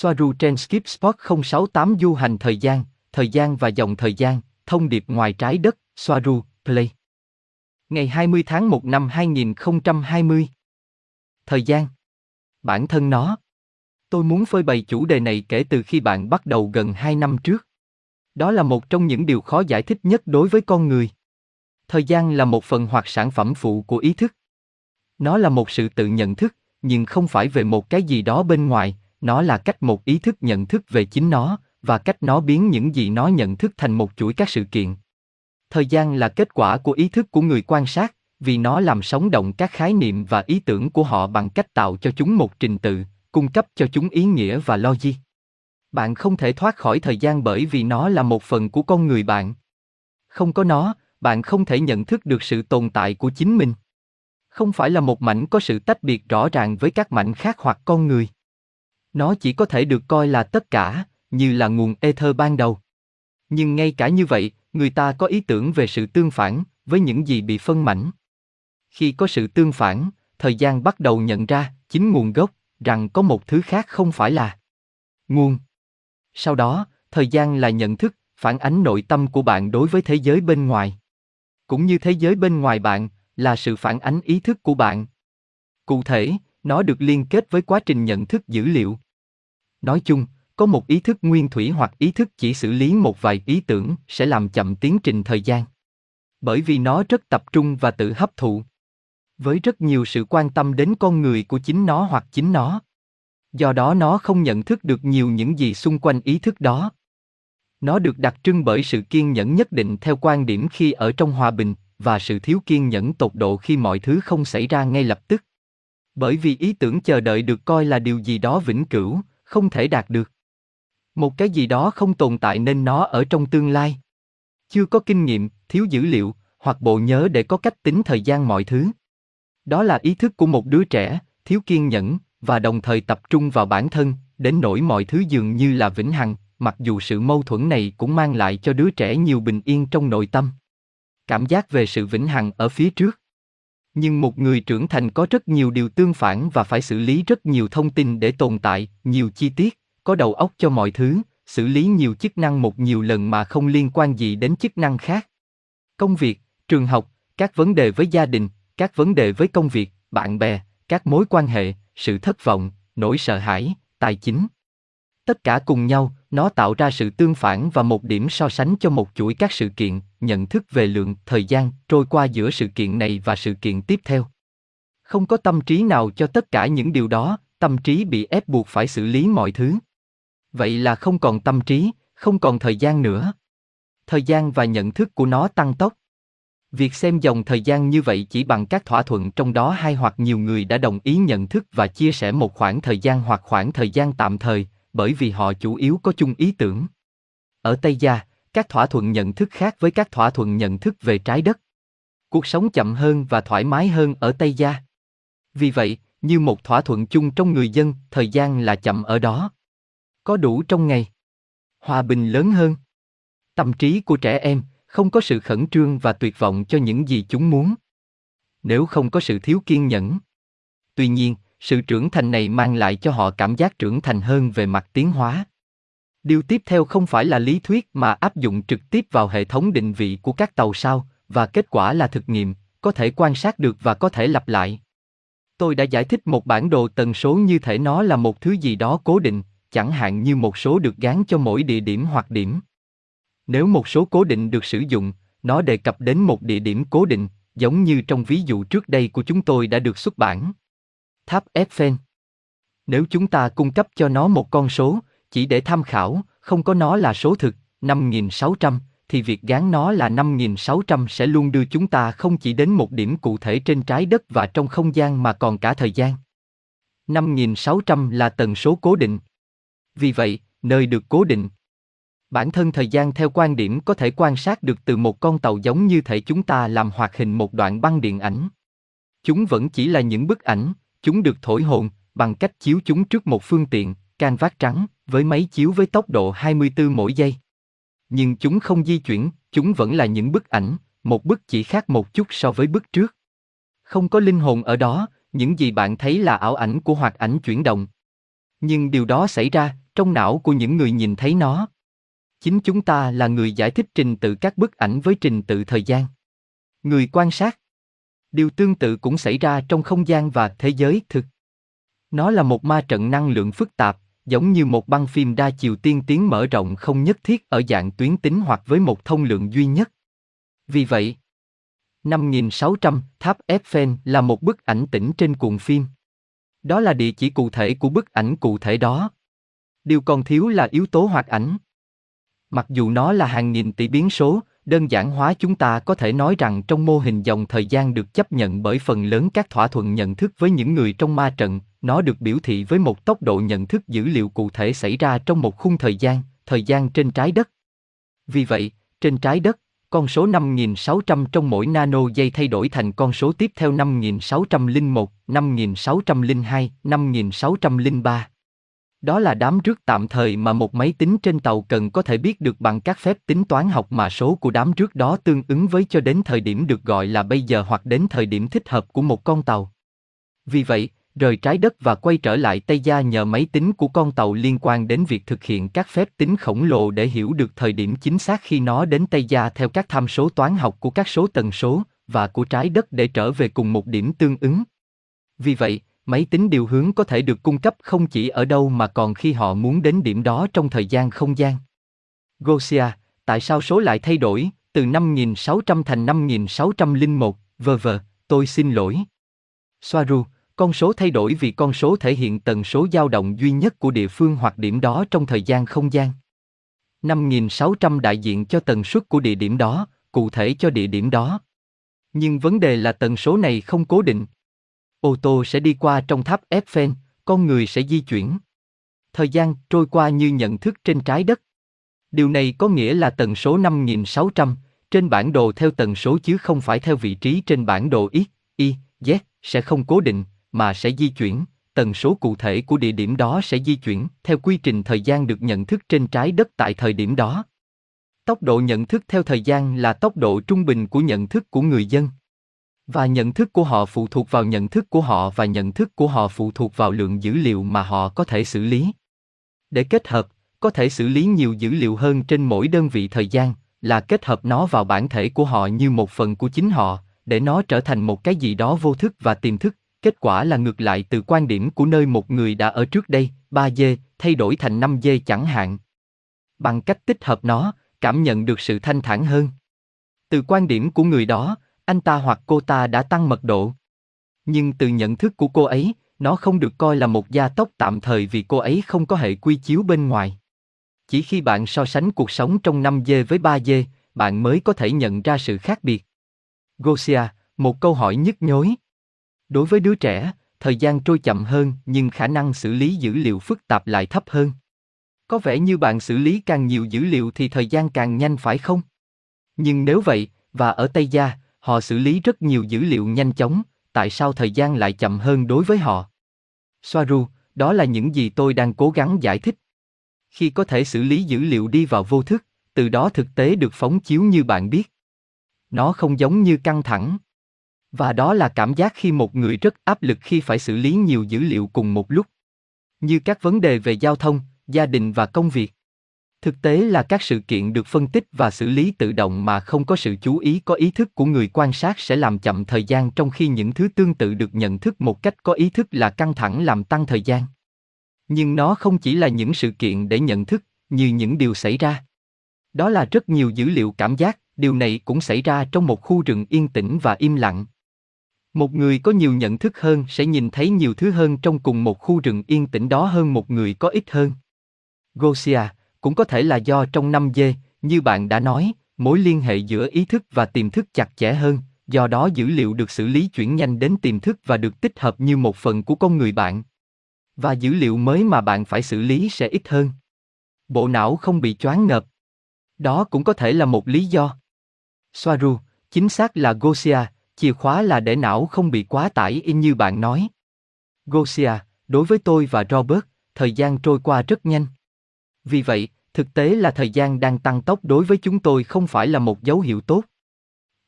Soaru trên Skip Spot 068 du hành thời gian, thời gian và dòng thời gian, thông điệp ngoài trái đất, Soaru, Play. Ngày 20 tháng 1 năm 2020. Thời gian. Bản thân nó. Tôi muốn phơi bày chủ đề này kể từ khi bạn bắt đầu gần 2 năm trước. Đó là một trong những điều khó giải thích nhất đối với con người. Thời gian là một phần hoặc sản phẩm phụ của ý thức. Nó là một sự tự nhận thức, nhưng không phải về một cái gì đó bên ngoài, nó là cách một ý thức nhận thức về chính nó, và cách nó biến những gì nó nhận thức thành một chuỗi các sự kiện. Thời gian là kết quả của ý thức của người quan sát, vì nó làm sống động các khái niệm và ý tưởng của họ bằng cách tạo cho chúng một trình tự, cung cấp cho chúng ý nghĩa và logic. Bạn không thể thoát khỏi thời gian bởi vì nó là một phần của con người bạn. Không có nó, bạn không thể nhận thức được sự tồn tại của chính mình. Không phải là một mảnh có sự tách biệt rõ ràng với các mảnh khác hoặc con người. Nó chỉ có thể được coi là tất cả, như là nguồn ether ban đầu. Nhưng ngay cả như vậy, người ta có ý tưởng về sự tương phản với những gì bị phân mảnh. Khi có sự tương phản, thời gian bắt đầu nhận ra chính nguồn gốc rằng có một thứ khác không phải là nguồn. Sau đó, thời gian là nhận thức, phản ánh nội tâm của bạn đối với thế giới bên ngoài. Cũng như thế giới bên ngoài bạn là sự phản ánh ý thức của bạn. Cụ thể, nó được liên kết với quá trình nhận thức dữ liệu. Nói chung, có một ý thức nguyên thủy hoặc ý thức chỉ xử lý một vài ý tưởng sẽ làm chậm tiến trình thời gian. Bởi vì nó rất tập trung và tự hấp thụ. Với rất nhiều sự quan tâm đến con người của chính nó hoặc chính nó. Do đó nó không nhận thức được nhiều những gì xung quanh ý thức đó. Nó được đặc trưng bởi sự kiên nhẫn nhất định theo quan điểm khi ở trong hòa bình và sự thiếu kiên nhẫn tột độ khi mọi thứ không xảy ra ngay lập tức. Bởi vì ý tưởng chờ đợi được coi là điều gì đó vĩnh cửu, không thể đạt được. Một cái gì đó không tồn tại nên nó ở trong tương lai. Chưa có kinh nghiệm, thiếu dữ liệu, hoặc bộ nhớ để có cách tính thời gian mọi thứ. Đó là ý thức của một đứa trẻ, thiếu kiên nhẫn, và đồng thời tập trung vào bản thân, đến nỗi mọi thứ dường như là vĩnh hằng, mặc dù sự mâu thuẫn này cũng mang lại cho đứa trẻ nhiều bình yên trong nội tâm. Cảm giác về sự vĩnh hằng ở phía trước. Nhưng một người trưởng thành có rất nhiều điều tương phản và phải xử lý rất nhiều thông tin để tồn tại, nhiều chi tiết, có đầu óc cho mọi thứ, xử lý nhiều chức năng một nhiều lần mà không liên quan gì đến chức năng khác. Công việc, trường học, các vấn đề với gia đình, các vấn đề với công việc, bạn bè, các mối quan hệ, sự thất vọng, nỗi sợ hãi, tài chính. Tất cả cùng nhau, nó tạo ra sự tương phản và một điểm so sánh cho một chuỗi các sự kiện, nhận thức về lượng thời gian trôi qua giữa sự kiện này và sự kiện tiếp theo. Không có tâm trí nào cho tất cả những điều đó, tâm trí bị ép buộc phải xử lý mọi thứ. Vậy là không còn tâm trí, không còn thời gian nữa. Thời gian và nhận thức của nó tăng tốc. Việc xem dòng thời gian như vậy chỉ bằng các thỏa thuận trong đó hai hoặc nhiều người đã đồng ý nhận thức và chia sẻ một khoảng thời gian hoặc khoảng thời gian tạm thời, bởi vì họ chủ yếu có chung ý tưởng. Ở Tây Gia, các thỏa thuận nhận thức khác với các thỏa thuận nhận thức về trái đất. Cuộc sống chậm hơn và thoải mái hơn ở Tây Gia. Vì vậy, như một thỏa thuận chung trong người dân, thời gian là chậm ở đó. Có đủ trong ngày. Hòa bình lớn hơn. Tâm trí của trẻ em không có sự khẩn trương và tuyệt vọng cho những gì chúng muốn. Nếu không có sự thiếu kiên nhẫn. Tuy nhiên, sự trưởng thành này mang lại cho họ cảm giác trưởng thành hơn về mặt tiến hóa. Điều tiếp theo không phải là lý thuyết mà áp dụng trực tiếp vào hệ thống định vị của các tàu sao, và kết quả là thực nghiệm, có thể quan sát được và có thể lặp lại. Tôi đã giải thích một bản đồ tần số như thể nó là một thứ gì đó cố định, chẳng hạn như một số được gán cho mỗi địa điểm hoặc điểm. Nếu một số cố định được sử dụng, nó đề cập đến một địa điểm cố định, giống như trong ví dụ trước đây của chúng tôi đã được xuất bản. Tháp Eiffel. Nếu chúng ta cung cấp cho nó một con số, chỉ để tham khảo, không có nó là số thực, 5600, thì việc gán nó là 5600 sẽ luôn đưa chúng ta không chỉ đến một điểm cụ thể trên trái đất và trong không gian mà còn cả thời gian. 5600 là tần số cố định. Vì vậy, nơi được cố định. Bản thân thời gian theo quan điểm có thể quan sát được từ một con tàu giống như thể chúng ta làm hoạt hình một đoạn băng điện ảnh. Chúng vẫn chỉ là những bức ảnh, chúng được thổi hồn bằng cách chiếu chúng trước một phương tiện, can vát trắng, với máy chiếu với tốc độ 24 mỗi giây. Nhưng chúng không di chuyển, chúng vẫn là những bức ảnh, một bức chỉ khác một chút so với bức trước. Không có linh hồn ở đó, những gì bạn thấy là ảo ảnh của hoạt ảnh chuyển động. Nhưng điều đó xảy ra, trong não của những người nhìn thấy nó. Chính chúng ta là người giải thích trình tự các bức ảnh với trình tự thời gian. Người quan sát. Điều tương tự cũng xảy ra trong không gian và thế giới thực. Nó là một ma trận năng lượng phức tạp, giống như một băng phim đa chiều tiên tiến mở rộng không nhất thiết ở dạng tuyến tính hoặc với một thông lượng duy nhất. Vì vậy, 5600, tháp Eiffel là một bức ảnh tĩnh trên cuộn phim. Đó là địa chỉ cụ thể của bức ảnh cụ thể đó. Điều còn thiếu là yếu tố hoạt ảnh. Mặc dù nó là hàng nghìn tỷ biến số, đơn giản hóa chúng ta có thể nói rằng trong mô hình dòng thời gian được chấp nhận bởi phần lớn các thỏa thuận nhận thức với những người trong ma trận, nó được biểu thị với một tốc độ nhận thức dữ liệu cụ thể xảy ra trong một khung thời gian, thời gian trên trái đất. Vì vậy, trên trái đất, con số 5600 trong mỗi nano giây thay đổi thành con số tiếp theo 5601, 5602, 5603. Đó là đám rước tạm thời mà một máy tính trên tàu cần có thể biết được bằng các phép tính toán học mà số của đám rước đó tương ứng với cho đến thời điểm được gọi là bây giờ hoặc đến thời điểm thích hợp của một con tàu. Vì vậy, rời trái đất và quay trở lại Tây Gia nhờ máy tính của con tàu liên quan đến việc thực hiện các phép tính khổng lồ để hiểu được thời điểm chính xác khi nó đến Tây Gia theo các tham số toán học của các số tần số và của trái đất để trở về cùng một điểm tương ứng. Vì vậy, máy tính điều hướng có thể được cung cấp không chỉ ở đâu mà còn khi họ muốn đến điểm đó trong thời gian không gian. Gosia, tại sao số lại thay đổi, từ 5600 thành 5601, vờ vờ, tôi xin lỗi. Soaru, con số thay đổi vì con số thể hiện tần số dao động duy nhất của địa phương hoặc điểm đó trong thời gian không gian. 5600 đại diện cho tần suất của địa điểm đó, cụ thể cho địa điểm đó. Nhưng vấn đề là tần số này không cố định. Ô tô sẽ đi qua trong tháp Eiffel, con người sẽ di chuyển. Thời gian trôi qua như nhận thức trên trái đất. Điều này có nghĩa là tần số 5600, trên bản đồ theo tần số chứ không phải theo vị trí trên bản đồ X, Y, Z, sẽ không cố định, mà sẽ di chuyển, tần số cụ thể của địa điểm đó sẽ di chuyển theo quy trình thời gian được nhận thức trên trái đất tại thời điểm đó. Tốc độ nhận thức theo thời gian là tốc độ trung bình của nhận thức của người dân. Và nhận thức của họ phụ thuộc vào nhận thức của họ và nhận thức của họ phụ thuộc vào lượng dữ liệu mà họ có thể xử lý. Để kết hợp, có thể xử lý nhiều dữ liệu hơn trên mỗi đơn vị thời gian, là kết hợp nó vào bản thể của họ như một phần của chính họ, để nó trở thành một cái gì đó vô thức và tiềm thức, kết quả là ngược lại từ quan điểm của nơi một người đã ở trước đây, 3 dê, thay đổi thành 5 dê chẳng hạn. Bằng cách tích hợp nó, cảm nhận được sự thanh thản hơn. Từ quan điểm của người đó, anh ta hoặc cô ta đã tăng mật độ. Nhưng từ nhận thức của cô ấy, nó không được coi là một gia tốc tạm thời vì cô ấy không có hệ quy chiếu bên ngoài. Chỉ khi bạn so sánh cuộc sống trong 5 dê với 3 dê, bạn mới có thể nhận ra sự khác biệt. Gosia, một câu hỏi nhức nhối. Đối với đứa trẻ, thời gian trôi chậm hơn nhưng khả năng xử lý dữ liệu phức tạp lại thấp hơn. Có vẻ như bạn xử lý càng nhiều dữ liệu thì thời gian càng nhanh phải không? Nhưng nếu vậy, và ở Tây Gia, họ xử lý rất nhiều dữ liệu nhanh chóng, tại sao thời gian lại chậm hơn đối với họ? Soaru, đó là những gì tôi đang cố gắng giải thích. Khi có thể xử lý dữ liệu đi vào vô thức, từ đó thực tế được phóng chiếu như bạn biết. Nó không giống như căng thẳng. Và đó là cảm giác khi một người rất áp lực khi phải xử lý nhiều dữ liệu cùng một lúc. Như các vấn đề về giao thông, gia đình và công việc. Thực tế là các sự kiện được phân tích và xử lý tự động mà không có sự chú ý có ý thức của người quan sát sẽ làm chậm thời gian trong khi những thứ tương tự được nhận thức một cách có ý thức là căng thẳng làm tăng thời gian. Nhưng nó không chỉ là những sự kiện để nhận thức, như những điều xảy ra. Đó là rất nhiều dữ liệu cảm giác, điều này cũng xảy ra trong một khu rừng yên tĩnh và im lặng. Một người có nhiều nhận thức hơn sẽ nhìn thấy nhiều thứ hơn trong cùng một khu rừng yên tĩnh đó hơn một người có ít hơn. Gosia, cũng có thể là do trong năm dê, như bạn đã nói, mối liên hệ giữa ý thức và tiềm thức chặt chẽ hơn, do đó dữ liệu được xử lý chuyển nhanh đến tiềm thức và được tích hợp như một phần của con người bạn. Và dữ liệu mới mà bạn phải xử lý sẽ ít hơn. Bộ não không bị choáng ngợp. Đó cũng có thể là một lý do. Soaru, chính xác là Gosia, chìa khóa là để não không bị quá tải in như bạn nói. Gosia, đối với tôi và Robert, thời gian trôi qua rất nhanh. Vì vậy, thực tế là thời gian đang tăng tốc đối với chúng tôi không phải là một dấu hiệu tốt.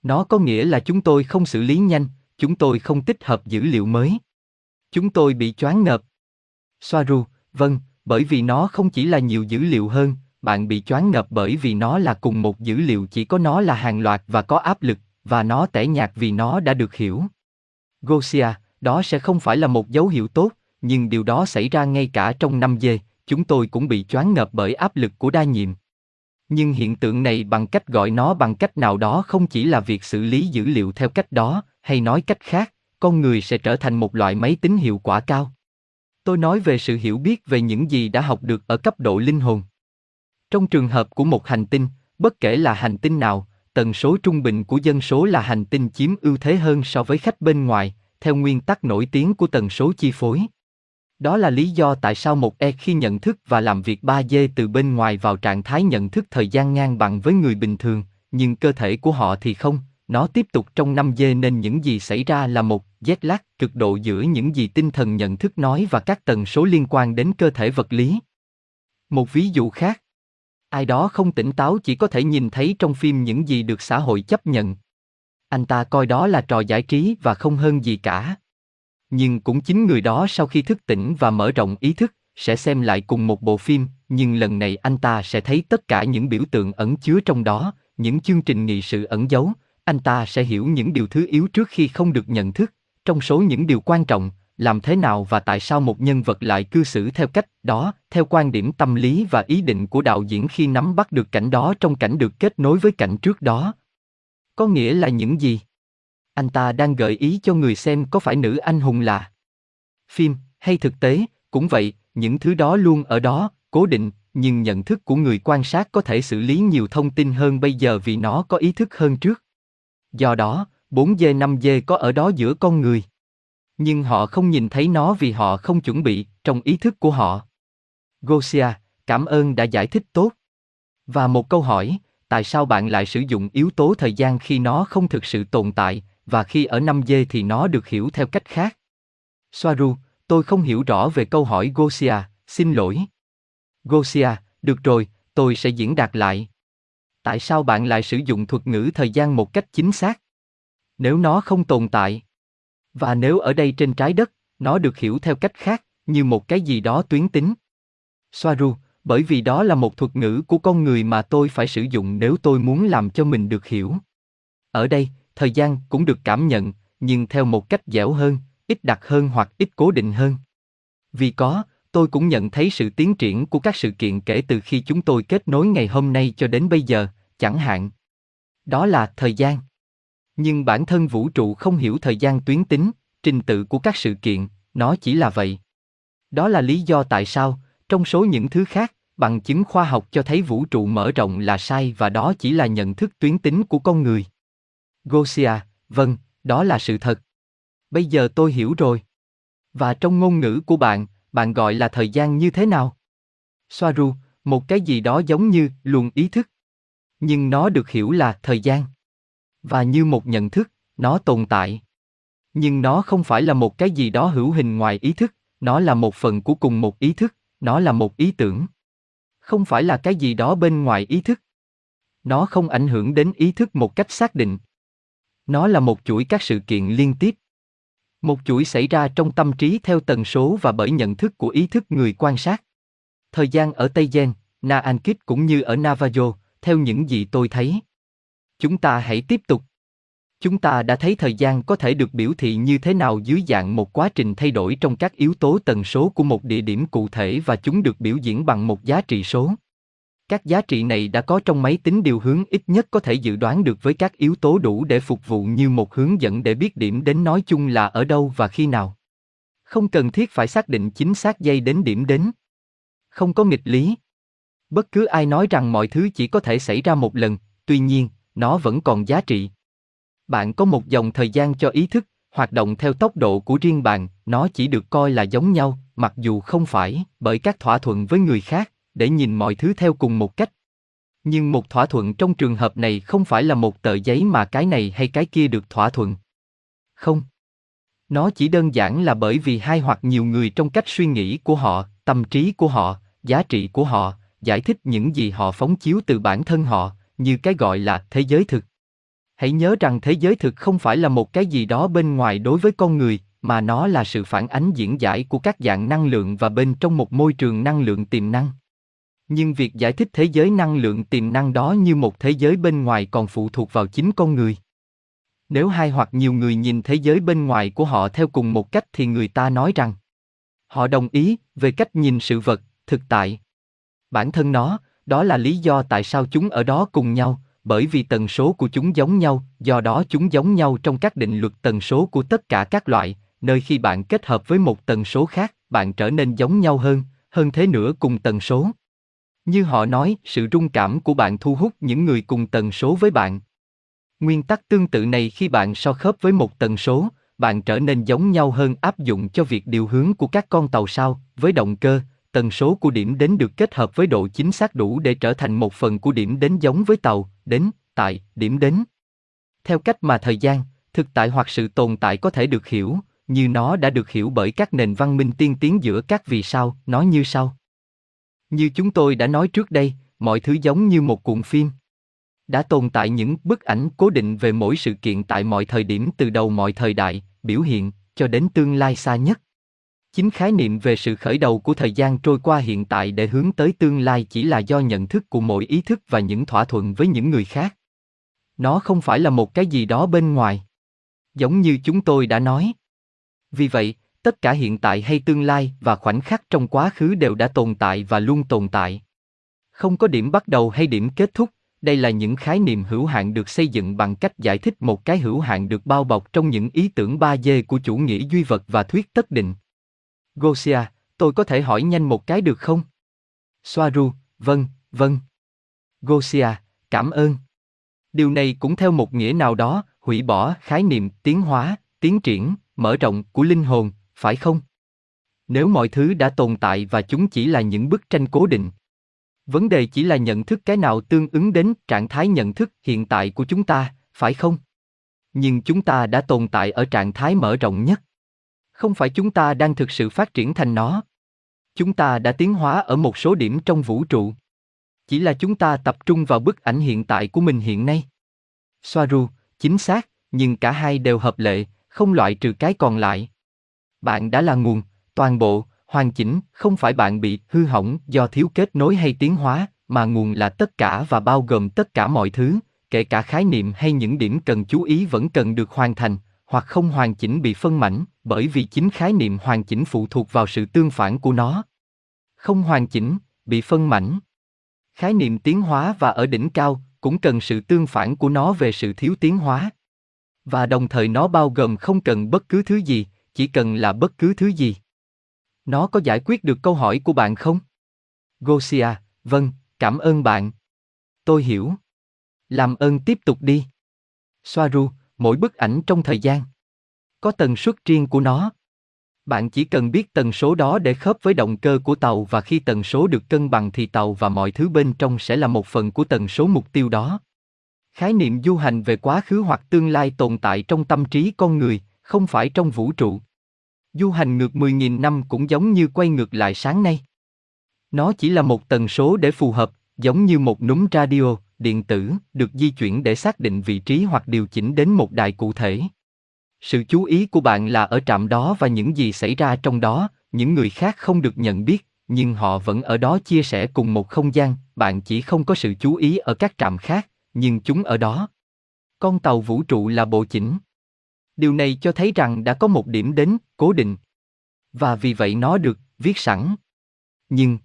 Nó có nghĩa là chúng tôi không xử lý nhanh, chúng tôi không tích hợp dữ liệu mới. Chúng tôi bị choáng ngợp. Soaru, vâng, bởi vì nó không chỉ là nhiều dữ liệu hơn, bạn bị choáng ngợp bởi vì nó là cùng một dữ liệu chỉ có nó là hàng loạt và có áp lực, và nó tẻ nhạt vì nó đã được hiểu. Gosia, đó sẽ không phải là một dấu hiệu tốt, nhưng điều đó xảy ra ngay cả trong năm dê, chúng tôi cũng bị choáng ngợp bởi áp lực của đa nhiệm. Nhưng hiện tượng này bằng cách gọi nó bằng cách nào đó không chỉ là việc xử lý dữ liệu theo cách đó, hay nói cách khác, con người sẽ trở thành một loại máy tính hiệu quả cao. Tôi nói về sự hiểu biết về những gì đã học được ở cấp độ linh hồn. Trong trường hợp của một hành tinh, bất kể là hành tinh nào, tần số trung bình của dân số là hành tinh chiếm ưu thế hơn so với khách bên ngoài, theo nguyên tắc nổi tiếng của tần số chi phối. Đó là lý do tại sao một E khi nhận thức và làm việc 3D từ bên ngoài vào trạng thái nhận thức thời gian ngang bằng với người bình thường, nhưng cơ thể của họ thì không, nó tiếp tục trong 5D nên những gì xảy ra là một jet lag cực độ giữa những gì tinh thần nhận thức nói và các tần số liên quan đến cơ thể vật lý. Một ví dụ khác, ai đó không tỉnh táo chỉ có thể nhìn thấy trong phim những gì được xã hội chấp nhận. Anh ta coi đó là trò giải trí và không hơn gì cả nhưng cũng chính người đó sau khi thức tỉnh và mở rộng ý thức, sẽ xem lại cùng một bộ phim, nhưng lần này anh ta sẽ thấy tất cả những biểu tượng ẩn chứa trong đó, những chương trình nghị sự ẩn giấu. Anh ta sẽ hiểu những điều thứ yếu trước khi không được nhận thức. Trong số những điều quan trọng, làm thế nào và tại sao một nhân vật lại cư xử theo cách đó, theo quan điểm tâm lý và ý định của đạo diễn khi nắm bắt được cảnh đó trong cảnh được kết nối với cảnh trước đó? Có nghĩa là những gì? Anh ta đang gợi ý cho người xem có phải nữ anh hùng là phim hay thực tế, cũng vậy, những thứ đó luôn ở đó, cố định, nhưng nhận thức của người quan sát có thể xử lý nhiều thông tin hơn bây giờ vì nó có ý thức hơn trước. Do đó, 4G 5G có ở đó giữa con người. Nhưng họ không nhìn thấy nó vì họ không chuẩn bị, trong ý thức của họ. Gosia, cảm ơn đã giải thích tốt. Và một câu hỏi, tại sao bạn lại sử dụng yếu tố thời gian khi nó không thực sự tồn tại, và khi ở 5G thì nó được hiểu theo cách khác. Soaru, tôi không hiểu rõ về câu hỏi Gosia, xin lỗi. Gosia, được rồi, tôi sẽ diễn đạt lại. Tại sao bạn lại sử dụng thuật ngữ thời gian một cách chính xác? Nếu nó không tồn tại. Và nếu ở đây trên trái đất, nó được hiểu theo cách khác, như một cái gì đó tuyến tính. Soaru, bởi vì đó là một thuật ngữ của con người mà tôi phải sử dụng nếu tôi muốn làm cho mình được hiểu. Ở đây, thời gian cũng được cảm nhận, nhưng theo một cách dẻo hơn, ít đặc hơn hoặc ít cố định hơn. Vì có, tôi cũng nhận thấy sự tiến triển của các sự kiện kể từ khi chúng tôi kết nối ngày hôm nay cho đến bây giờ, chẳng hạn. Đó là thời gian. Nhưng bản thân vũ trụ không hiểu thời gian tuyến tính, trình tự của các sự kiện, nó chỉ là vậy. Đó là lý do tại sao, trong số những thứ khác, bằng chứng khoa học cho thấy vũ trụ mở rộng là sai và đó chỉ là nhận thức tuyến tính của con người. Gosia, vâng, đó là sự thật. Bây giờ tôi hiểu rồi. Và trong ngôn ngữ của bạn, bạn gọi là thời gian như thế nào? Soaru, một cái gì đó giống như luồng ý thức. Nhưng nó được hiểu là thời gian. Và như một nhận thức, nó tồn tại. Nhưng nó không phải là một cái gì đó hữu hình ngoài ý thức, nó là một phần của cùng một ý thức, nó là một ý tưởng. Không phải là cái gì đó bên ngoài ý thức. Nó không ảnh hưởng đến ý thức một cách xác định. Nó là một chuỗi các sự kiện liên tiếp. Một chuỗi xảy ra trong tâm trí theo tần số và bởi nhận thức của ý thức người quan sát. Thời gian ở Tây Gen, Na Ankit cũng như ở Navajo, theo những gì tôi thấy. Chúng ta hãy tiếp tục. Chúng ta đã thấy thời gian có thể được biểu thị như thế nào dưới dạng một quá trình thay đổi trong các yếu tố tần số của một địa điểm cụ thể và chúng được biểu diễn bằng một giá trị số. Các giá trị này đã có trong máy tính điều hướng ít nhất có thể dự đoán được với các yếu tố đủ để phục vụ như một hướng dẫn để biết điểm đến nói chung là ở đâu và khi nào. Không cần thiết phải xác định chính xác dây đến điểm đến. Không có nghịch lý. Bất cứ ai nói rằng mọi thứ chỉ có thể xảy ra một lần, tuy nhiên, nó vẫn còn giá trị. Bạn có một dòng thời gian cho ý thức, hoạt động theo tốc độ của riêng bạn, nó chỉ được coi là giống nhau, mặc dù không phải bởi các thỏa thuận với người khác, để nhìn mọi thứ theo cùng một cách. Nhưng một thỏa thuận trong trường hợp này không phải là một tờ giấy mà cái này hay cái kia được thỏa thuận. Không. Nó chỉ đơn giản là bởi vì hai hoặc nhiều người trong cách suy nghĩ của họ, tâm trí của họ, giá trị của họ, giải thích những gì họ phóng chiếu từ bản thân họ, như cái gọi là thế giới thực. Hãy nhớ rằng thế giới thực không phải là một cái gì đó bên ngoài đối với con người, mà nó là sự phản ánh diễn giải của các dạng năng lượng và bên trong một môi trường năng lượng tiềm năng. Nhưng việc giải thích thế giới năng lượng tiềm năng đó như một thế giới bên ngoài còn phụ thuộc vào chính con người. Nếu hai hoặc nhiều người nhìn thế giới bên ngoài của họ theo cùng một cách thì người ta nói rằng họ đồng ý về cách nhìn sự vật, thực tại. Bản thân nó, đó là lý do tại sao chúng ở đó cùng nhau, bởi vì tần số của chúng giống nhau, do đó chúng giống nhau trong các định luật tần số của tất cả các loại, nơi khi bạn kết hợp với một tần số khác, bạn trở nên giống nhau hơn, hơn thế nữa cùng tần số. Như họ nói, sự rung cảm của bạn thu hút những người cùng tần số với bạn. Nguyên tắc tương tự này khi bạn so khớp với một tần số, bạn trở nên giống nhau hơn áp dụng cho việc điều hướng của các con tàu sao, với động cơ, tần số của điểm đến được kết hợp với độ chính xác đủ để trở thành một phần của điểm đến giống với tàu, đến, tại, điểm đến. Theo cách mà thời gian, thực tại hoặc sự tồn tại có thể được hiểu, như nó đã được hiểu bởi các nền văn minh tiên tiến giữa các vì sao, nó như sau. Như chúng tôi đã nói trước đây, mọi thứ giống như một cuộn phim. Đã tồn tại những bức ảnh cố định về mỗi sự kiện tại mọi thời điểm từ đầu mọi thời đại, biểu hiện, cho đến tương lai xa nhất. Chính khái niệm về sự khởi đầu của thời gian trôi qua hiện tại để hướng tới tương lai chỉ là do nhận thức của mỗi ý thức và những thỏa thuận với những người khác. Nó không phải là một cái gì đó bên ngoài. Giống như chúng tôi đã nói. Vì vậy, tất cả hiện tại hay tương lai và khoảnh khắc trong quá khứ đều đã tồn tại và luôn tồn tại. Không có điểm bắt đầu hay điểm kết thúc, đây là những khái niệm hữu hạn được xây dựng bằng cách giải thích một cái hữu hạn được bao bọc trong những ý tưởng ba d của chủ nghĩa duy vật và thuyết tất định. Gosia, tôi có thể hỏi nhanh một cái được không? Soaru, vâng, vâng. Gosia, cảm ơn. Điều này cũng theo một nghĩa nào đó, hủy bỏ khái niệm tiến hóa, tiến triển, mở rộng của linh hồn, phải không? Nếu mọi thứ đã tồn tại và chúng chỉ là những bức tranh cố định. Vấn đề chỉ là nhận thức cái nào tương ứng đến trạng thái nhận thức hiện tại của chúng ta, phải không? Nhưng chúng ta đã tồn tại ở trạng thái mở rộng nhất. Không phải chúng ta đang thực sự phát triển thành nó. Chúng ta đã tiến hóa ở một số điểm trong vũ trụ. Chỉ là chúng ta tập trung vào bức ảnh hiện tại của mình hiện nay. Soaru, chính xác, nhưng cả hai đều hợp lệ, không loại trừ cái còn lại. Bạn đã là nguồn, toàn bộ, hoàn chỉnh, không phải bạn bị hư hỏng do thiếu kết nối hay tiến hóa, mà nguồn là tất cả và bao gồm tất cả mọi thứ, kể cả khái niệm hay những điểm cần chú ý vẫn cần được hoàn thành, hoặc không hoàn chỉnh bị phân mảnh, bởi vì chính khái niệm hoàn chỉnh phụ thuộc vào sự tương phản của nó. Không hoàn chỉnh, bị phân mảnh. Khái niệm tiến hóa và ở đỉnh cao cũng cần sự tương phản của nó về sự thiếu tiến hóa. Và đồng thời nó bao gồm không cần bất cứ thứ gì, chỉ cần là bất cứ thứ gì. Nó có giải quyết được câu hỏi của bạn không? Gosia, vâng, cảm ơn bạn. Tôi hiểu. Làm ơn tiếp tục đi. Soaru, mỗi bức ảnh trong thời gian có tần suất riêng của nó. Bạn chỉ cần biết tần số đó để khớp với động cơ của tàu và khi tần số được cân bằng thì tàu và mọi thứ bên trong sẽ là một phần của tần số mục tiêu đó. Khái niệm du hành về quá khứ hoặc tương lai tồn tại trong tâm trí con người, không phải trong vũ trụ. Du hành ngược 10.000 năm cũng giống như quay ngược lại sáng nay. Nó chỉ là một tần số để phù hợp, giống như một núm radio, điện tử, được di chuyển để xác định vị trí hoặc điều chỉnh đến một đài cụ thể. Sự chú ý của bạn là ở trạm đó và những gì xảy ra trong đó, những người khác không được nhận biết, nhưng họ vẫn ở đó chia sẻ cùng một không gian, bạn chỉ không có sự chú ý ở các trạm khác, nhưng chúng ở đó. Con tàu vũ trụ là bộ chỉnh. Điều này cho thấy rằng đã có một điểm đến, cố định. Và vì vậy nó được viết sẵn. Nhưng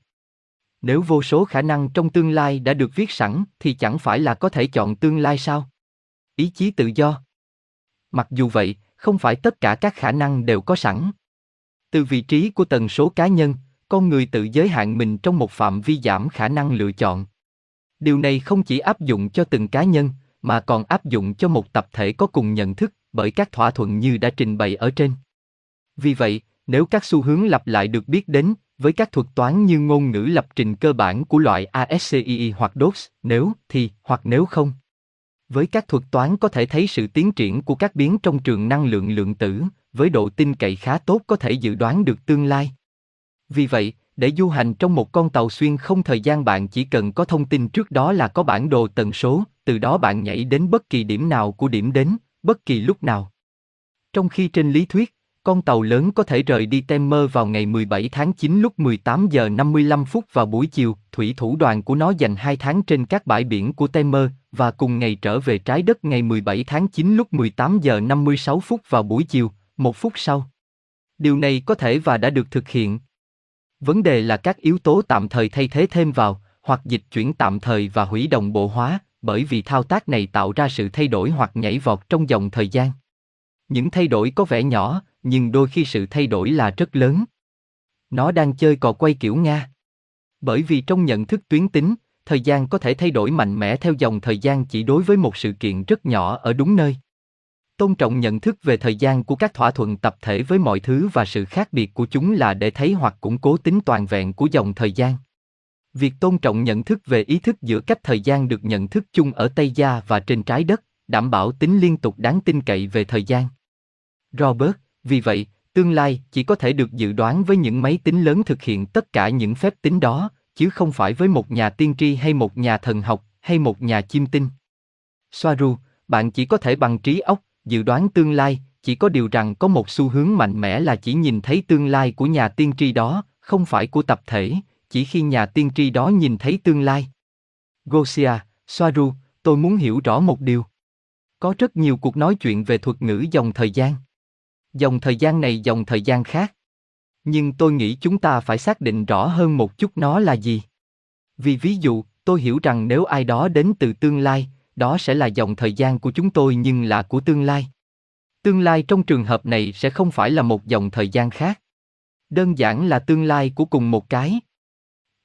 nếu vô số khả năng trong tương lai đã được viết sẵn thì chẳng phải là có thể chọn tương lai sao? Ý chí tự do. Mặc dù vậy, không phải tất cả các khả năng đều có sẵn. Từ vị trí của tần số cá nhân, con người tự giới hạn mình trong một phạm vi giảm khả năng lựa chọn. Điều này không chỉ áp dụng cho từng cá nhân, mà còn áp dụng cho một tập thể có cùng nhận thức, bởi các thỏa thuận như đã trình bày ở trên. Vì vậy, nếu các xu hướng lặp lại được biết đến, với các thuật toán như ngôn ngữ lập trình cơ bản của loại ASCII hoặc DOS, nếu, thì, hoặc nếu không. Với các thuật toán có thể thấy sự tiến triển của các biến trong trường năng lượng lượng tử, với độ tin cậy khá tốt có thể dự đoán được tương lai. Vì vậy, để du hành trong một con tàu xuyên không thời gian bạn chỉ cần có thông tin trước đó là có bản đồ tần số, từ đó bạn nhảy đến bất kỳ điểm nào của điểm đến, bất kỳ lúc nào. Trong khi trên lý thuyết, Con tàu lớn có thể rời đi Temer vào ngày 17 tháng 9 lúc 18 giờ 55 phút vào buổi chiều, thủy thủ đoàn của nó dành 2 tháng trên các bãi biển của Temer, và cùng ngày trở về trái đất ngày 17 tháng 9 lúc 18 giờ 56 phút vào buổi chiều, một phút sau. Điều này có thể và đã được thực hiện. Vấn đề là các yếu tố tạm thời thay thế thêm vào, hoặc dịch chuyển tạm thời và hủy đồng bộ hóa, bởi vì thao tác này tạo ra sự thay đổi hoặc nhảy vọt trong dòng thời gian. Những thay đổi có vẻ nhỏ, nhưng đôi khi sự thay đổi là rất lớn. Nó đang chơi cò quay kiểu Nga. Bởi vì trong nhận thức tuyến tính, thời gian có thể thay đổi mạnh mẽ theo dòng thời gian chỉ đối với một sự kiện rất nhỏ ở đúng nơi. Tôn trọng nhận thức về thời gian của các thỏa thuận tập thể với mọi thứ và sự khác biệt của chúng là để thấy hoặc củng cố tính toàn vẹn của dòng thời gian. Việc tôn trọng nhận thức về ý thức giữa cách thời gian được nhận thức chung ở Tây Gia và trên trái đất, đảm bảo tính liên tục đáng tin cậy về thời gian. Robert, vì vậy, tương lai chỉ có thể được dự đoán với những máy tính lớn thực hiện tất cả những phép tính đó, chứ không phải với một nhà tiên tri hay một nhà thần học hay một nhà chiêm tinh. Soaru, bạn chỉ có thể bằng trí óc dự đoán tương lai, chỉ có điều rằng có một xu hướng mạnh mẽ là chỉ nhìn thấy tương lai của nhà tiên tri đó, không phải của tập thể, chỉ khi nhà tiên tri đó nhìn thấy tương lai. Gosia, Soaru, tôi muốn hiểu rõ một điều. Có rất nhiều cuộc nói chuyện về thuật ngữ dòng thời gian. Dòng thời gian này dòng thời gian khác. Nhưng tôi nghĩ chúng ta phải xác định rõ hơn một chút nó là gì. Vì ví dụ, tôi hiểu rằng nếu ai đó đến từ tương lai, đó sẽ là dòng thời gian của chúng tôi nhưng là của tương lai. Tương lai trong trường hợp này sẽ không phải là một dòng thời gian khác. Đơn giản là tương lai của cùng một cái.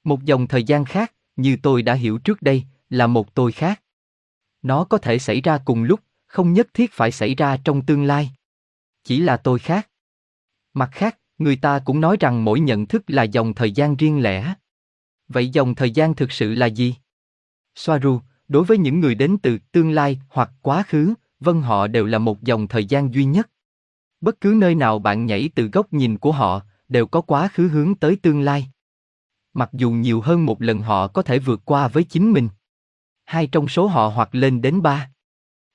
Một dòng thời gian khác, như tôi đã hiểu trước đây, là một tôi khác. Nó có thể xảy ra cùng lúc, không nhất thiết phải xảy ra trong tương lai. Chỉ là tôi khác. Mặt khác, người ta cũng nói rằng mỗi nhận thức là dòng thời gian riêng lẻ. Vậy dòng thời gian thực sự là gì? Soaru, đối với những người đến từ tương lai hoặc quá khứ, vân họ đều là một dòng thời gian duy nhất. Bất cứ nơi nào bạn nhảy từ góc nhìn của họ, đều có quá khứ hướng tới tương lai. Mặc dù nhiều hơn một lần họ có thể vượt qua với chính mình. Hai trong số họ hoặc lên đến ba.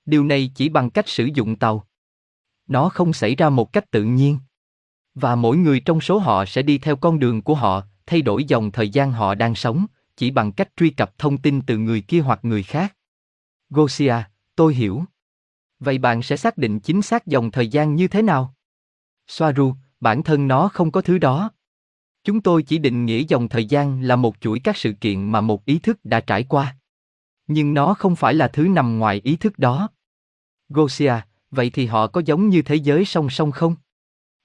Điều này chỉ bằng cách sử dụng tàu. Nó không xảy ra một cách tự nhiên. Và mỗi người trong số họ sẽ đi theo con đường của họ, thay đổi dòng thời gian họ đang sống, chỉ bằng cách truy cập thông tin từ người kia hoặc người khác. Gosia, tôi hiểu. Vậy bạn sẽ xác định chính xác dòng thời gian như thế nào? Soaru, bản thân nó không có thứ đó. Chúng tôi chỉ định nghĩa dòng thời gian là một chuỗi các sự kiện mà một ý thức đã trải qua. Nhưng nó không phải là thứ nằm ngoài ý thức đó. Gosia, vậy thì họ có giống như thế giới song song không?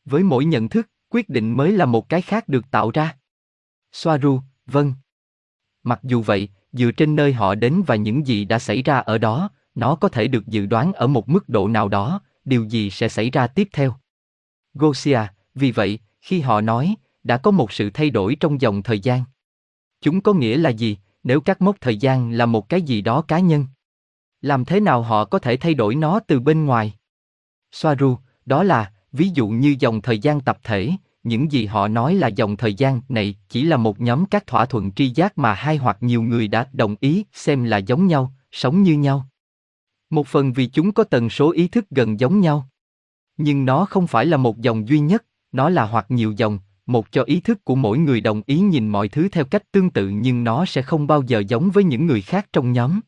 Với mỗi nhận thức, quyết định mới là một cái khác được tạo ra. Soaru, vâng. Mặc dù vậy, dựa trên nơi họ đến và những gì đã xảy ra ở đó, nó có thể được dự đoán ở một mức độ nào đó, điều gì sẽ xảy ra tiếp theo. Gosia, vì vậy, khi họ nói, đã có một sự thay đổi trong dòng thời gian. Chúng có nghĩa là gì, nếu các mốc thời gian là một cái gì đó cá nhân? Làm thế nào họ có thể thay đổi nó từ bên ngoài? Soaru, đó là, ví dụ như dòng thời gian tập thể, những gì họ nói là dòng thời gian này chỉ là một nhóm các thỏa thuận tri giác mà hai hoặc nhiều người đã đồng ý xem là giống nhau, sống như nhau. Một phần vì chúng có tần số ý thức gần giống nhau. Nhưng nó không phải là một dòng duy nhất, nó là hoặc nhiều dòng, một cho ý thức của mỗi người đồng ý nhìn mọi thứ theo cách tương tự nhưng nó sẽ không bao giờ giống với những người khác trong nhóm.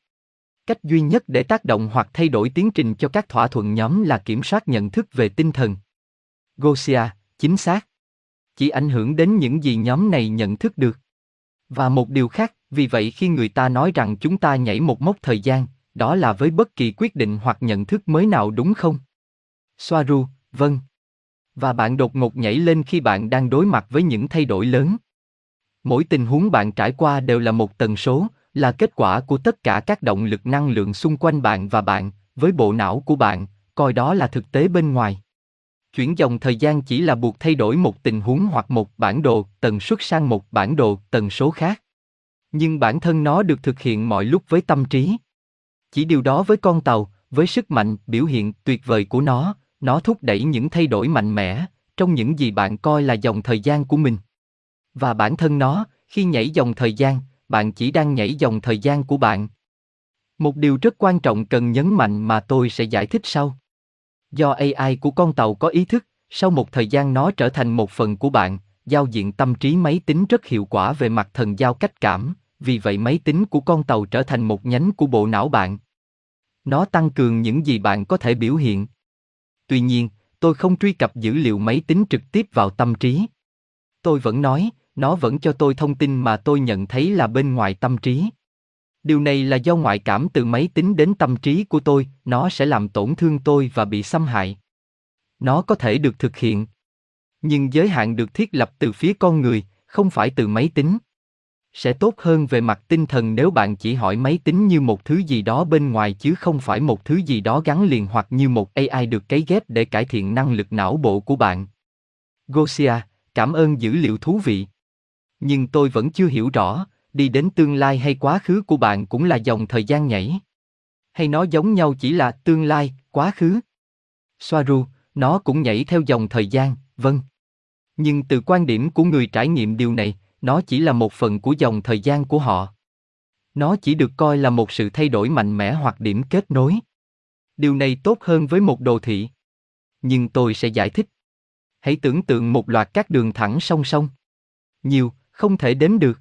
Cách duy nhất để tác động hoặc thay đổi tiến trình cho các thỏa thuận nhóm là kiểm soát nhận thức về tinh thần. Gosia, chính xác chỉ ảnh hưởng đến những gì nhóm này nhận thức được. Và một điều khác, vì vậy khi người ta nói rằng chúng ta nhảy một mốc thời gian, đó là với bất kỳ quyết định hoặc nhận thức mới nào đúng không? Soaru, vâng. Và bạn đột ngột nhảy lên khi bạn đang đối mặt với những thay đổi lớn. Mỗi tình huống bạn trải qua đều là một tần số, là kết quả của tất cả các động lực năng lượng xung quanh bạn và bạn, với bộ não của bạn, coi đó là thực tế bên ngoài. Chuyển dòng thời gian chỉ là buộc thay đổi một tình huống hoặc một bản đồ tần suất sang một bản đồ tần số khác. Nhưng bản thân nó được thực hiện mọi lúc với tâm trí. Chỉ điều đó với con tàu, với sức mạnh biểu hiện tuyệt vời của nó, nó thúc đẩy những thay đổi mạnh mẽ trong những gì bạn coi là dòng thời gian của mình. Và bản thân nó, khi nhảy dòng thời gian, bạn chỉ đang nhảy dòng thời gian của bạn. Một điều rất quan trọng cần nhấn mạnh mà tôi sẽ giải thích sau. Do AI của con tàu có ý thức, Sau một thời gian nó trở thành một phần của bạn, giao diện tâm trí máy tính rất hiệu quả về mặt thần giao cách cảm, vì vậy máy tính của con tàu trở thành một nhánh của bộ não bạn. Nó tăng cường những gì bạn có thể biểu hiện. Tuy nhiên, tôi không truy cập dữ liệu máy tính trực tiếp vào tâm trí. Tôi vẫn nói, nó vẫn cho tôi thông tin mà tôi nhận thấy là bên ngoài tâm trí. Điều này là do ngoại cảm từ máy tính đến tâm trí của tôi, nó sẽ làm tổn thương tôi và bị xâm hại. Nó có thể được thực hiện. Nhưng giới hạn được thiết lập từ phía con người, không phải từ máy tính. Sẽ tốt hơn về mặt tinh thần nếu bạn chỉ hỏi máy tính như một thứ gì đó bên ngoài chứ không phải một thứ gì đó gắn liền hoặc như một AI được cấy ghép để cải thiện năng lực não bộ của bạn. Gosia, cảm ơn dữ liệu thú vị. Nhưng tôi vẫn chưa hiểu rõ, đi đến tương lai hay quá khứ của bạn cũng là dòng thời gian nhảy. Hay nó giống nhau chỉ là tương lai, quá khứ. Soaru, nó cũng nhảy theo dòng thời gian, vâng. Nhưng từ quan điểm của người trải nghiệm điều này, nó chỉ là một phần của dòng thời gian của họ. Nó chỉ được coi là một sự thay đổi mạnh mẽ hoặc điểm kết nối. Điều này tốt hơn với một đồ thị. Nhưng tôi sẽ giải thích. Hãy tưởng tượng một loạt các đường thẳng song song. Nhiều, không thể đếm được.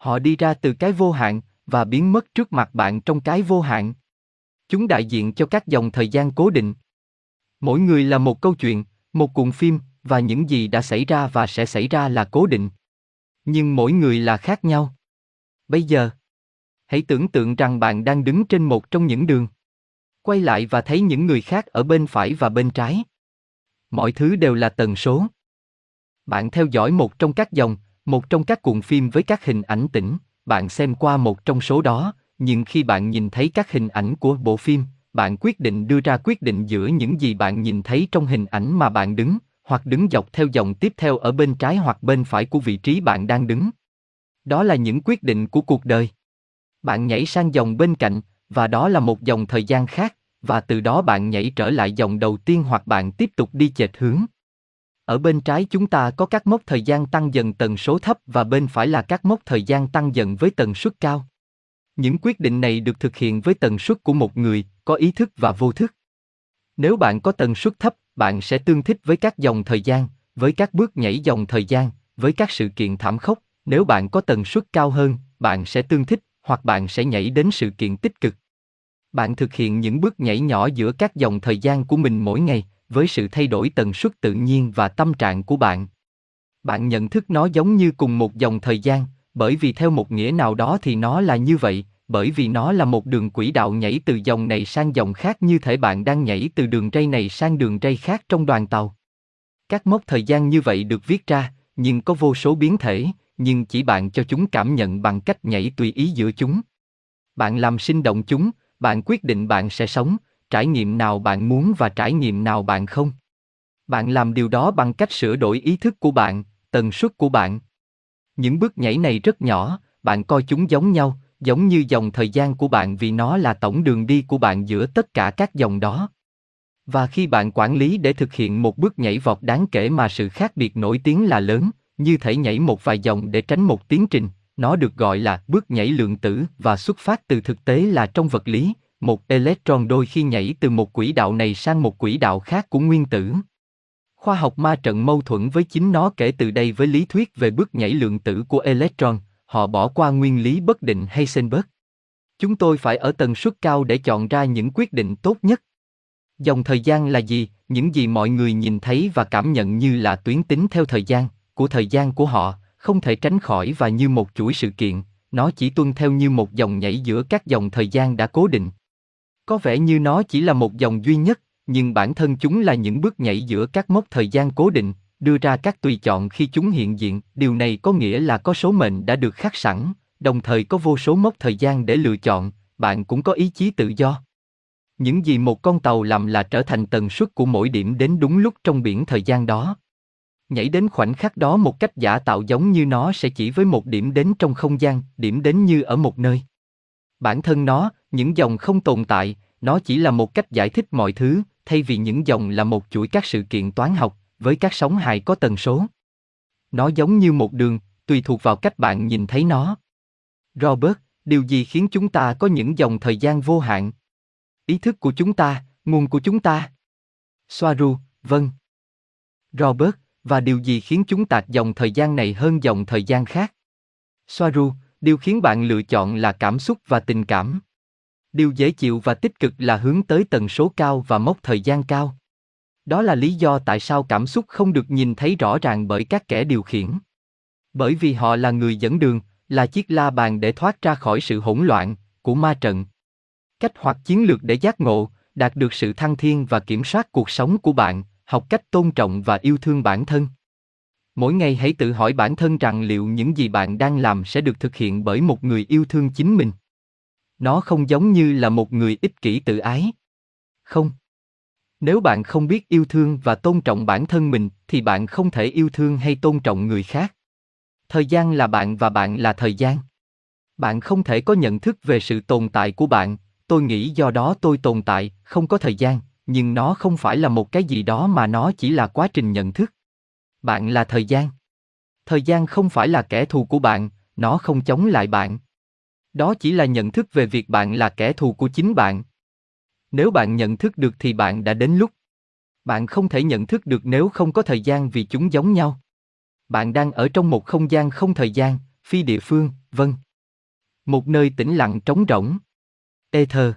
Họ đi ra từ cái vô hạn và biến mất trước mặt bạn trong cái vô hạn. Chúng đại diện cho các dòng thời gian cố định. Mỗi người là một câu chuyện, một cuộn phim và những gì đã xảy ra và sẽ xảy ra là cố định. Nhưng mỗi người là khác nhau. Bây giờ, hãy tưởng tượng rằng bạn đang đứng trên một trong những đường. Quay lại và thấy những người khác ở bên phải và bên trái. Mọi thứ đều là tần số. Bạn theo dõi một trong các dòng, một trong các cuộn phim với các hình ảnh tĩnh, bạn xem qua một trong số đó, nhưng khi bạn nhìn thấy các hình ảnh của bộ phim, bạn quyết định đưa ra quyết định giữa những gì bạn nhìn thấy trong hình ảnh mà bạn đứng, hoặc đứng dọc theo dòng tiếp theo ở bên trái hoặc bên phải của vị trí bạn đang đứng. Đó là những quyết định của cuộc đời. Bạn nhảy sang dòng bên cạnh, và đó là một dòng thời gian khác, và từ đó bạn nhảy trở lại dòng đầu tiên hoặc bạn tiếp tục đi chệch hướng. Ở bên trái chúng ta có các mốc thời gian tăng dần tần số thấp và bên phải là các mốc thời gian tăng dần với tần suất cao. Những quyết định này được thực hiện với tần suất của một người, có ý thức và vô thức. Nếu bạn có tần suất thấp, bạn sẽ tương thích với các dòng thời gian, với các bước nhảy dòng thời gian, với các sự kiện thảm khốc. Nếu bạn có tần suất cao hơn, bạn sẽ tương thích, hoặc bạn sẽ nhảy đến sự kiện tích cực. Bạn thực hiện những bước nhảy nhỏ giữa các dòng thời gian của mình mỗi ngày, với sự thay đổi tần suất tự nhiên và tâm trạng của bạn. Bạn nhận thức nó giống như cùng một dòng thời gian, bởi vì theo một nghĩa nào đó thì nó là như vậy, bởi vì nó là một đường quỹ đạo nhảy từ dòng này sang dòng khác như thể bạn đang nhảy từ đường ray này sang đường ray khác trong đoàn tàu. Các mốc thời gian như vậy được viết ra, nhưng có vô số biến thể, nhưng chỉ bạn cho chúng cảm nhận bằng cách nhảy tùy ý giữa chúng. Bạn làm sinh động chúng, bạn quyết định bạn sẽ sống, trải nghiệm nào bạn muốn và trải nghiệm nào bạn không. Bạn làm điều đó bằng cách sửa đổi ý thức của bạn, tần suất của bạn. Những bước nhảy này rất nhỏ, bạn coi chúng giống nhau, giống như dòng thời gian của bạn vì nó là tổng đường đi của bạn giữa tất cả các dòng đó. Và khi bạn quản lý để thực hiện một bước nhảy vọt đáng kể mà sự khác biệt nổi tiếng là lớn, như thể nhảy một vài dòng để tránh một tiến trình, nó được gọi là bước nhảy lượng tử và xuất phát từ thực tế là trong vật lý, một electron đôi khi nhảy từ một quỹ đạo này sang một quỹ đạo khác của nguyên tử. Khoa học ma trận mâu thuẫn với chính nó kể từ đây với lý thuyết về bước nhảy lượng tử của electron, họ bỏ qua nguyên lý bất định Heisenberg. Chúng tôi phải ở tần suất cao để chọn ra những quyết định tốt nhất. Dòng thời gian là gì? Những gì mọi người nhìn thấy và cảm nhận như là tuyến tính theo thời gian, của thời gian của họ, không thể tránh khỏi và như một chuỗi sự kiện, nó chỉ tuân theo như một dòng nhảy giữa các dòng thời gian đã cố định. Có vẻ như nó chỉ là một dòng duy nhất, nhưng bản thân chúng là những bước nhảy giữa các mốc thời gian cố định, đưa ra các tùy chọn khi chúng hiện diện, điều này có nghĩa là có số mệnh đã được khắc sẵn, đồng thời có vô số mốc thời gian để lựa chọn, bạn cũng có ý chí tự do. Những gì một con tàu làm là trở thành tần suất của mỗi điểm đến đúng lúc trong biển thời gian đó. Nhảy đến khoảnh khắc đó một cách giả tạo giống như nó sẽ chỉ với một điểm đến trong không gian, điểm đến như ở một nơi. Bản thân nó, những dòng không tồn tại, nó chỉ là một cách giải thích mọi thứ, thay vì những dòng là một chuỗi các sự kiện toán học, với các sóng hài có tần số. Nó giống như một đường, tùy thuộc vào cách bạn nhìn thấy nó. Robert, điều gì khiến chúng ta có những dòng thời gian vô hạn? Ý thức của chúng ta, nguồn của chúng ta. Soaru, vâng. Robert, và điều gì khiến chúng tạc dòng thời gian này hơn dòng thời gian khác? Soaru, điều khiến bạn lựa chọn là cảm xúc và tình cảm. Điều dễ chịu và tích cực là hướng tới tần số cao và mốc thời gian cao. Đó là lý do tại sao cảm xúc không được nhìn thấy rõ ràng bởi các kẻ điều khiển. Bởi vì họ là người dẫn đường, là chiếc la bàn để thoát ra khỏi sự hỗn loạn của ma trận. Cách hoặc chiến lược để giác ngộ, đạt được sự thăng thiên và kiểm soát cuộc sống của bạn, học cách tôn trọng và yêu thương bản thân. Mỗi ngày hãy tự hỏi bản thân rằng liệu những gì bạn đang làm sẽ được thực hiện bởi một người yêu thương chính mình. Nó không giống như là một người ích kỷ tự ái. Không. Nếu bạn không biết yêu thương và tôn trọng bản thân mình thì bạn không thể yêu thương hay tôn trọng người khác. Thời gian là bạn và bạn là thời gian. Bạn không thể có nhận thức về sự tồn tại của bạn, tôi nghĩ do đó tôi tồn tại, không có thời gian, nhưng nó không phải là một cái gì đó mà nó chỉ là quá trình nhận thức. Bạn là thời gian. Thời gian không phải là kẻ thù của bạn, nó không chống lại bạn. Đó chỉ là nhận thức về việc bạn là kẻ thù của chính bạn. Nếu bạn nhận thức được thì bạn đã đến lúc. Bạn không thể nhận thức được nếu không có thời gian vì chúng giống nhau. Bạn đang ở trong một không gian không thời gian, phi địa phương, vân. Một nơi tĩnh lặng trống rỗng. Ether.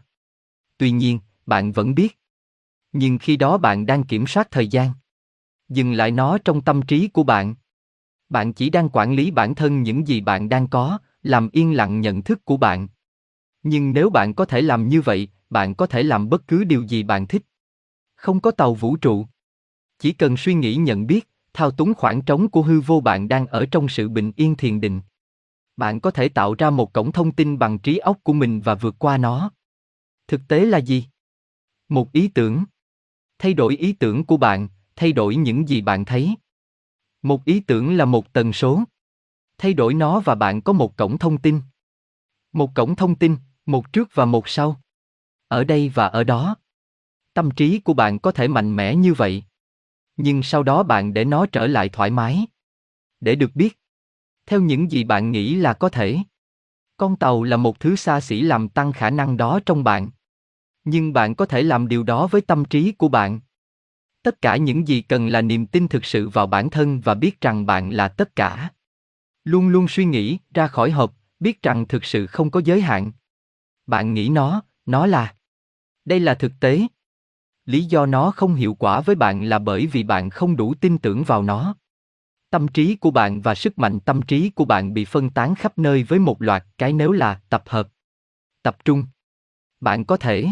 Tuy nhiên, bạn vẫn biết. Nhưng khi đó bạn đang kiểm soát thời gian. Dừng lại nó trong tâm trí của bạn. Bạn chỉ đang quản lý bản thân những gì bạn đang có, làm yên lặng nhận thức của bạn. Nhưng nếu bạn có thể làm như vậy, bạn có thể làm bất cứ điều gì bạn thích. Không có tàu vũ trụ. Chỉ cần suy nghĩ nhận biết, thao túng khoảng trống của hư vô bạn đang ở trong sự bình yên thiền định. Bạn có thể tạo ra một cổng thông tin bằng trí óc của mình và vượt qua nó. Thực tế là gì? Một ý tưởng. Thay đổi ý tưởng của bạn, thay đổi những gì bạn thấy. Một ý tưởng là một tần số. Thay đổi nó và bạn có một cổng thông tin. Một cổng thông tin, một trước và một sau. Ở đây và ở đó. Tâm trí của bạn có thể mạnh mẽ như vậy. Nhưng sau đó bạn để nó trở lại thoải mái. Để được biết. Theo những gì bạn nghĩ là có thể. Con tàu là một thứ xa xỉ làm tăng khả năng đó trong bạn. Nhưng bạn có thể làm điều đó với tâm trí của bạn. Tất cả những gì cần là niềm tin thực sự vào bản thân và biết rằng bạn là tất cả. Luôn luôn suy nghĩ ra khỏi hộp, biết rằng thực sự không có giới hạn. Bạn nghĩ nó, nó là. Đây là thực tế. Lý do nó không hiệu quả với bạn là bởi vì bạn không đủ tin tưởng vào nó. Tâm trí của bạn và sức mạnh tâm trí của bạn bị phân tán khắp nơi với một loạt cái nếu là tập hợp, tập trung. Bạn có thể